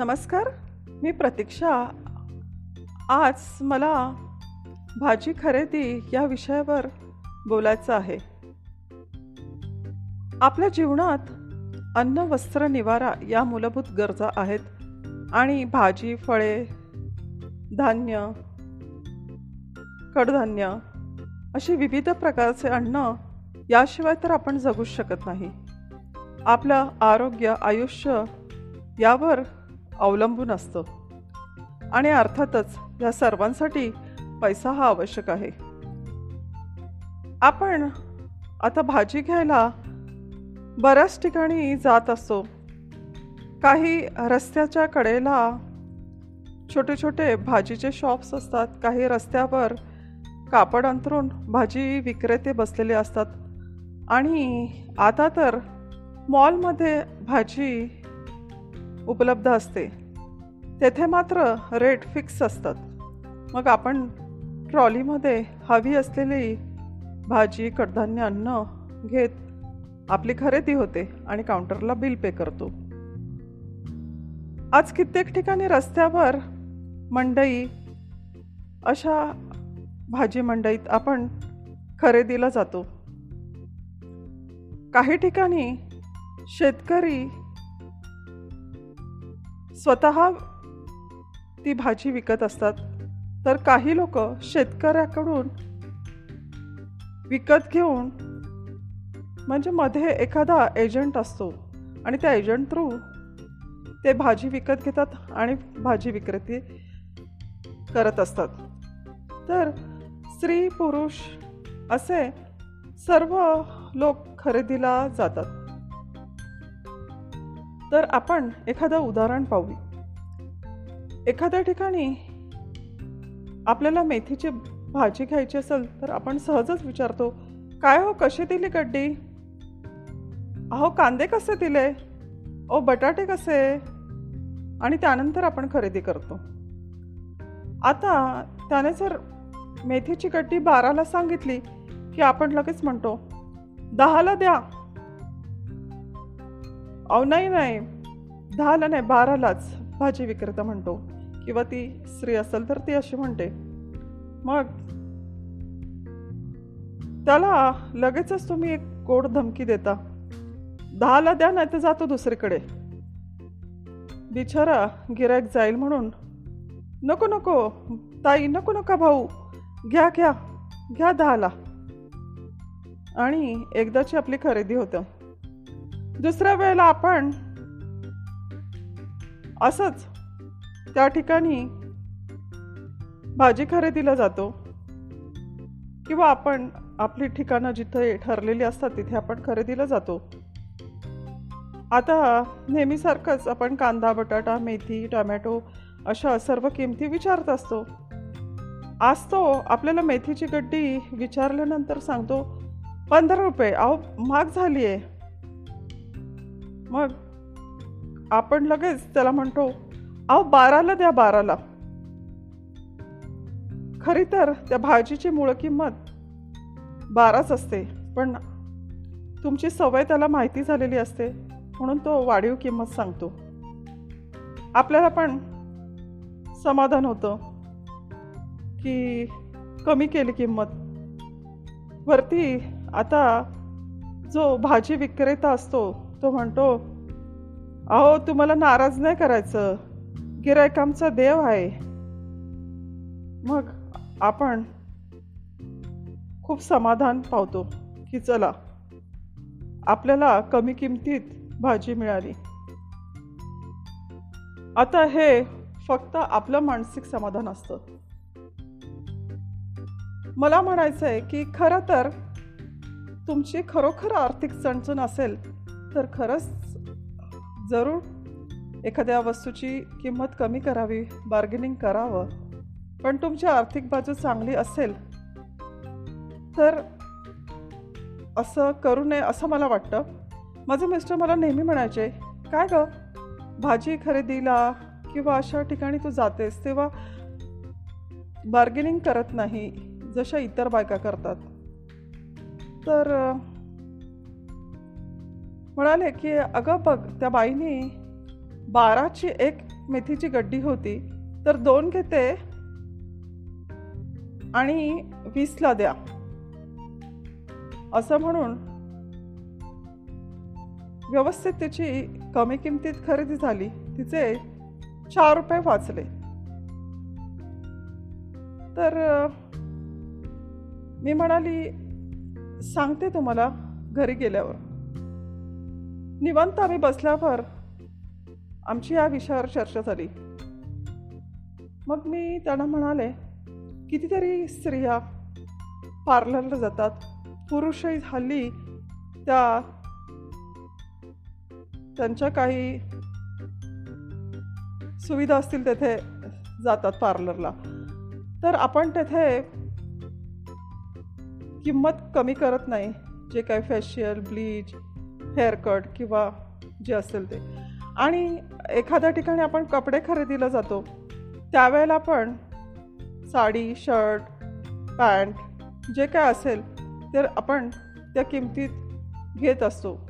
नमस्कार मी प्रतीक्षा. आज मला भाजी खरेदी या विषयावर बोलायचं आहे. आपल्या जीवनात अन्न वस्त्र निवारा या मूलभूत गरजा आहेत आणि भाजी फळे धान्य कडधान्य अशी विविध प्रकारचे अन्न याशिवाय तर आपण जगूच शकत नाही. आपलं आरोग्य आयुष्य यावर अवलंबून असतं. आणि अर्थातच या सर्वांसाठी पैसा हा आवश्यक आहे. आपण आता भाजी घ्यायला बऱ्याच ठिकाणी जात असतो. काही रस्त्याच्या कडेला छोटे छोटे भाजीचे शॉप्स असतात. काही रस्त्यावर कापड अंतरून भाजी विक्रेते बसलेले असतात. आणि आता तर मॉलमध्ये भाजी उपलब्ध असते. तेथे मात्र रेट फिक्स असतात. मग आपण ट्रॉलीमध्ये हवी असलेली भाजी कडधान्य अन्न घेत आपली खरेदी होते आणि काउंटरला बिल पे करतो. आज कित्येक ठिकाणी रस्त्यावर मंडई अशा भाजी मंडईत आपण खरेदीला जातो. काही ठिकाणी शेतकरी स्वतः ती भाजी विकत असतात. तर काही लोक शेतकऱ्याकडून विकत घेऊन म्हणजे मध्ये एखादा एजंट असतो आणि त्या एजंट थ्रू ते भाजी विकत घेतात आणि भाजी विक्रेती करत असतात. तर स्त्री पुरुष असे सर्व लोक खरेदीला जातात. तर आपण एखादं उदाहरण पाहू एखाद्या ठिकाणी आपल्याला मेथीची भाजी घ्यायची असेल तर आपण सहजच विचारतो काय हो कशी दिली गड्डी? अहो कांदे कसे दिले? ओ बटाटे कसे? आणि त्यानंतर आपण खरेदी करतो. आता त्याने जर मेथीची गड्डी बाराला सांगितली की आपण लगेच म्हणतो दहाला द्या. अहो नाही नाही. दहाला नाही बारालाच भाजी विक्रेता म्हणतो. किंवा ती स्त्री असेल तर ती अशी म्हणते. मग त्याला लगेचच तुम्ही एक गोड धमकी देता. दहाला द्या नाही तर जातो दुसरीकडे. बिचारा गिरायक जाईल म्हणून. नको नको. ताई नको नका भाऊ. घ्या घ्या. घ्या दहाला. आणि एकदाची आपली खरेदी होतं. दुसऱ्या वेळेला आपण असंच त्या ठिकाणी भाजी खरेदीला जातो किंवा आपण आपली ठिकाणं जिथे ठरलेली असतात तिथे आपण खरेदीला जातो. आता नेहमीसारखंच आपण कांदा बटाटा मेथी टोमॅटो अशा सर्व किमती विचारत असतो. आज तो आपल्याला मेथीची गड्डी विचारल्यानंतर सांगतो पंधरा रुपये. अहो महाग झाली आहे मग आपण लगेच त्याला म्हणतो अहो बाराला द्या बाराला. खरी तर त्या भाजीची मूळ किंमत बाराच असते पण तुमची सवय त्याला माहिती झालेली असते म्हणून तो वाढीव किंमत सांगतो. आपल्याला पण समाधान होतं की कमी केली किंमत. वरती आता जो भाजी विक्रेता असतो तो म्हणतो अहो तुम्हाला नाराज नाही करायचं? गिरायक आमचा देव आहे. मग आपण खूप समाधान पावतो की चला आपल्याला कमी किमतीत भाजी मिळाली. आता हे फक्त आपलं मानसिक समाधान असतं. मला म्हणायचं आहे की खरं तर तुमची खरोखर आर्थिक चणचण असेल तर खरंच जरूर एखाद्या वस्तूची किंमत कमी करावी बार्गेनिंग करावं. पण तुमची आर्थिक बाजू चांगली असेल तर असं करू नये असं मला वाटतं. माझे मिस्टर मला नेहमी म्हणायचे काय गं? भाजी खरेदीला किंवा अशा ठिकाणी तू जातेस तेव्हा बार्गेनिंग करत नाही जशा इतर बायका करतात. तर म्हणाले की अगं बघ त्या बाईने बाराची एक मेथीची गड्डी होती तर दोन घेते आणि वीसला द्या. असं म्हणून व्यवस्थित तिची कमी किमतीत खरेदी झाली. तिचे चार रुपये वाचले. तर मी म्हणाली सांगते तुम्हाला घरी गेल्यावर. निवांत आम्ही बसल्यावर आमची या विषयावर चर्चा झाली. मग मी त्यांना म्हणाले कितीतरी स्त्रिया पार्लरला जातात. पुरुषही हल्ली त्या त्यांच्या काही सुविधा असतील तेथे जातात पार्लरला. तर आपण तेथे किंमत कमी करत नाही. जे काही फेशियल ब्लीच हेअरकट किंवा जे असेल ते. आणि एखाद्या ठिकाणी आपण कपडे खरेदीला जातो त्यावेळेला पण साडी शर्ट पॅन्ट जे काय असेल तर आपण त्या किमतीत घेत असतो.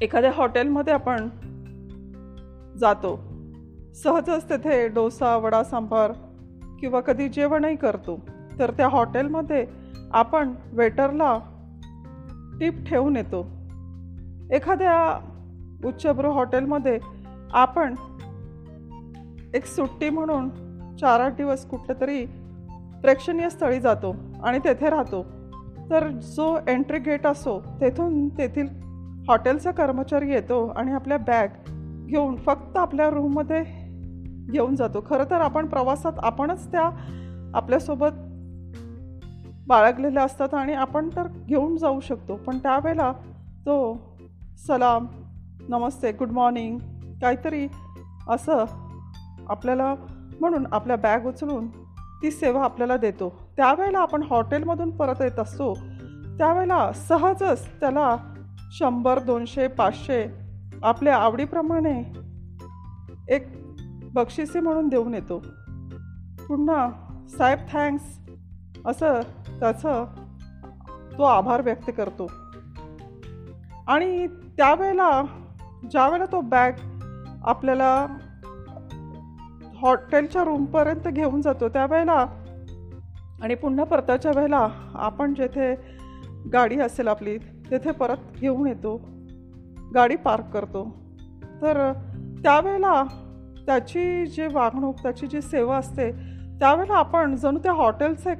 एखाद्या हॉटेलमध्ये आपण जातो. सहजच तेथे डोसा वडा सांबार किंवा कधी जेवणही करतो. तर त्या हॉटेलमध्ये आपण वेटरला टिप ठेवून येतो. एखाद्या उच्चभ्रू हॉटेलमध्ये आपण एक सुट्टी म्हणून चार आठ दिवस कुठलं तरी प्रेक्षणीय स्थळी जातो आणि तेथे राहतो. तर जो एंट्री गेट असो तेथून तेथील हॉटेलचा कर्मचारी येतो आणि आपल्या बॅग घेऊन फक्त आपल्या रूममध्ये घेऊन जातो. खरं तर आपण प्रवासात आपणच त्या आपल्यासोबत बाळगलेल्या असतात आणि आपण तर घेऊन जाऊ शकतो. पण त्यावेळेला तो सलाम नमस्ते गुड मॉर्निंग काहीतरी असं आपल्याला म्हणून आपल्या बॅग उचलून ती सेवा आपल्याला देतो. त्यावेळेला आपण हॉटेलमधून परत येत असतो. त्यावेळेला सहजच त्याला शंभर दोनशे पाचशे आपल्या आवडीप्रमाणे एक बक्षिसे म्हणून देऊन येतो. पुन्हा साहेब थँक्स असं त्याचं तो आभार व्यक्त करतो. आणि त्यावेळेला ज्यावेळेला तो बॅग आपल्याला हॉटेलच्या रूमपर्यंत घेऊन जातो त्यावेळेला आणि पुन्हा परताच्या वेळेला आपण जेथे गाडी असेल आपली तेथे परत घेऊन येतो. गाडी पार्क करतो. तर त्यावेळेला त्याची जी वागणूक त्याची जी सेवा असते त्यावेळेला आपण जणू त्या हॉटेलचे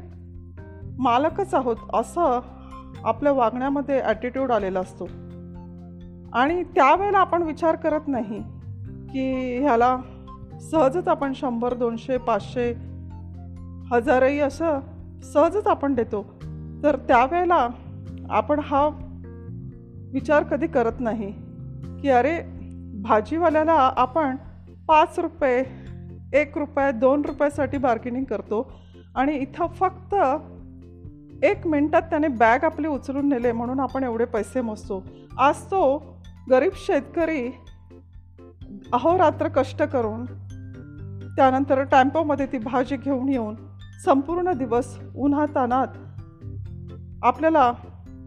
मालकच आहोत असं आपल्या वागण्यामध्ये ॲटिट्यूड आलेला असतो. आणि त्यावेळेला आपण विचार करत नाही की ह्याला सहजच आपण शंभर दोनशे पाचशे हजारही असं सहजच आपण देतो. तर त्यावेळेला आपण हा विचार कधी करत नाही की अरे भाजीवाल्याला आपण पाच रुपये एक रुपये दोन रुपयासाठी बार्गेनिंग करतो आणि इथं फक्त एक मिनटात त्याने बॅग आपली उचलून नेले म्हणून आपण एवढे पैसे मोजतो. आज तो गरीब शेतकरी अहोरात्र कष्ट करून त्यानंतर टॅम्पोमध्ये ती भाजी घेऊन येऊन संपूर्ण दिवस उन्हातानात आपल्याला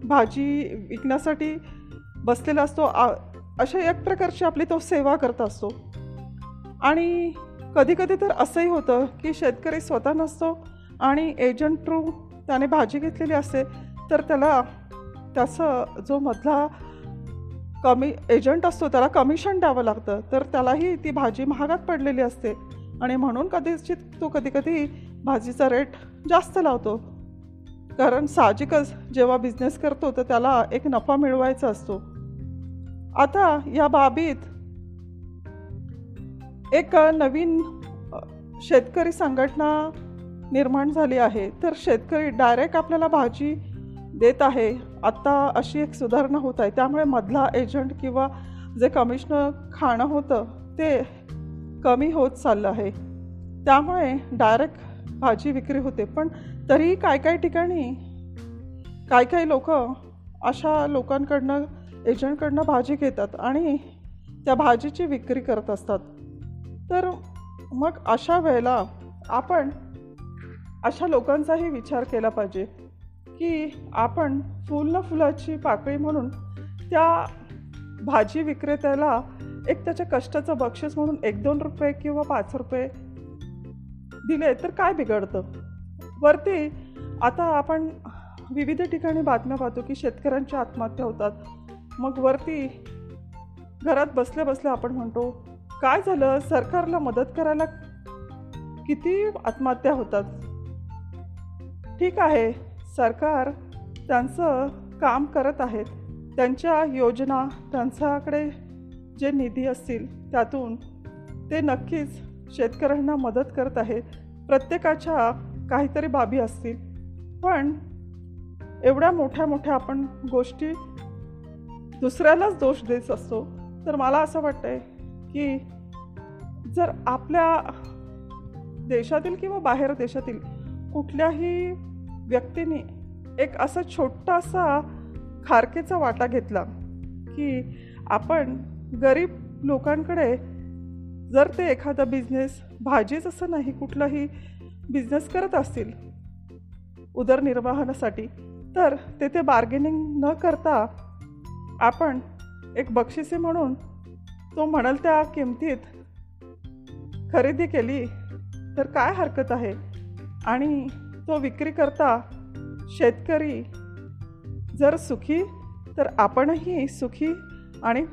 भाजी विकण्यासाठी बसलेला असतो. आ- अशा एक प्रकारची आपली तो सेवा करत असतो. आणि कधीकधी तर असंही होतं की शेतकरी स्वतः नसतो आणि एजंट थ्रू त्याने भाजी घेतलेली असते तर त्याला त्याचं जो मधला कमी एजंट असतो त्याला कमिशन द्यावं लागतं. तर त्यालाही ती भाजी महागात पडलेली असते. आणि म्हणून कधीचित तो कधी कधी भाजीचा रेट जास्त लावतो. कारण साहजिकच जेव्हा बिझनेस करतो तर त्याला एक नफा मिळवायचा असतो. आता या बाबीत एक नवीन शेतकरी संघटना निर्माण झाली आहे. तर शेतकरी डायरेक्ट आपल्याला भाजी देत आहे. आत्ता अशी एक सुधारणा होत आहे. त्यामुळे मधला एजंट किंवा जे कमिशनर खाणं होतं ते कमी होत चाललं आहे. त्यामुळे डायरेक्ट भाजी विक्री होते. पण तरीही काय काय ठिकाणी काय काही लोक अशा लोकांकडनं एजंटकडनं भाजी घेतात आणि त्या भाजीची विक्री करत असतात. तर मग अशा वेळेला आपण अशा लोकांचाही विचार केला पाहिजे. की आपण फुल न फुलाची पाकळी म्हणून त्या भाजी विक्रेत्याला एक त्याच्या कष्टाचं बक्षीस म्हणून एक दोन रुपये किंवा पाच रुपये दिले तर काय बिघडतं? वरती आता आपण विविध ठिकाणी बातम्या पाहतो की शेतकऱ्यांच्या आत्महत्या होतात. मग वरती घरात बसल्या बसल्या आपण म्हणतो काय झालं? सरकारला मदत करायला किती आत्महत्या होतात? ठीक आहे. सरकार त्यांचं काम करत आहेत. त्यांच्या योजना त्यांच्याकडे जे निधी असतील त्यातून ते नक्कीच शेतकऱ्यांना मदत करत आहेत. प्रत्येकाच्या काहीतरी बाबी असतील. पण एवढ्या मोठ्या मोठ्या आपण गोष्टी दुसऱ्यालाच दोष देत असतो. तर मला असं वाटतंय की जर आपल्या देशातील किंवा बाहेर देशातील कुठल्याही व्यक्तीने एक असा छोटासा खारकेचा वाटा घेतला की आपण गरीब लोकांकडे जर ते एखादा बिझनेस भाजीच असं नाही कुठलाही बिझनेस करत असतील उदरनिर्वाहनासाठी तर तेथे बार्गेनिंग न करता आपण एक बक्षिसे म्हणून तो म्हणाल त्या किमतीत खरेदी केली तर काय हरकत आहे? आणि तो विक्री करता शेतकरी जर सुखी तर आपणही सुखी आणि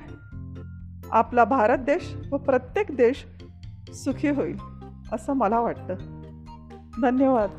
आपला भारत देश व प्रत्येक देश सुखी होईल असं मला वाटतं. धन्यवाद.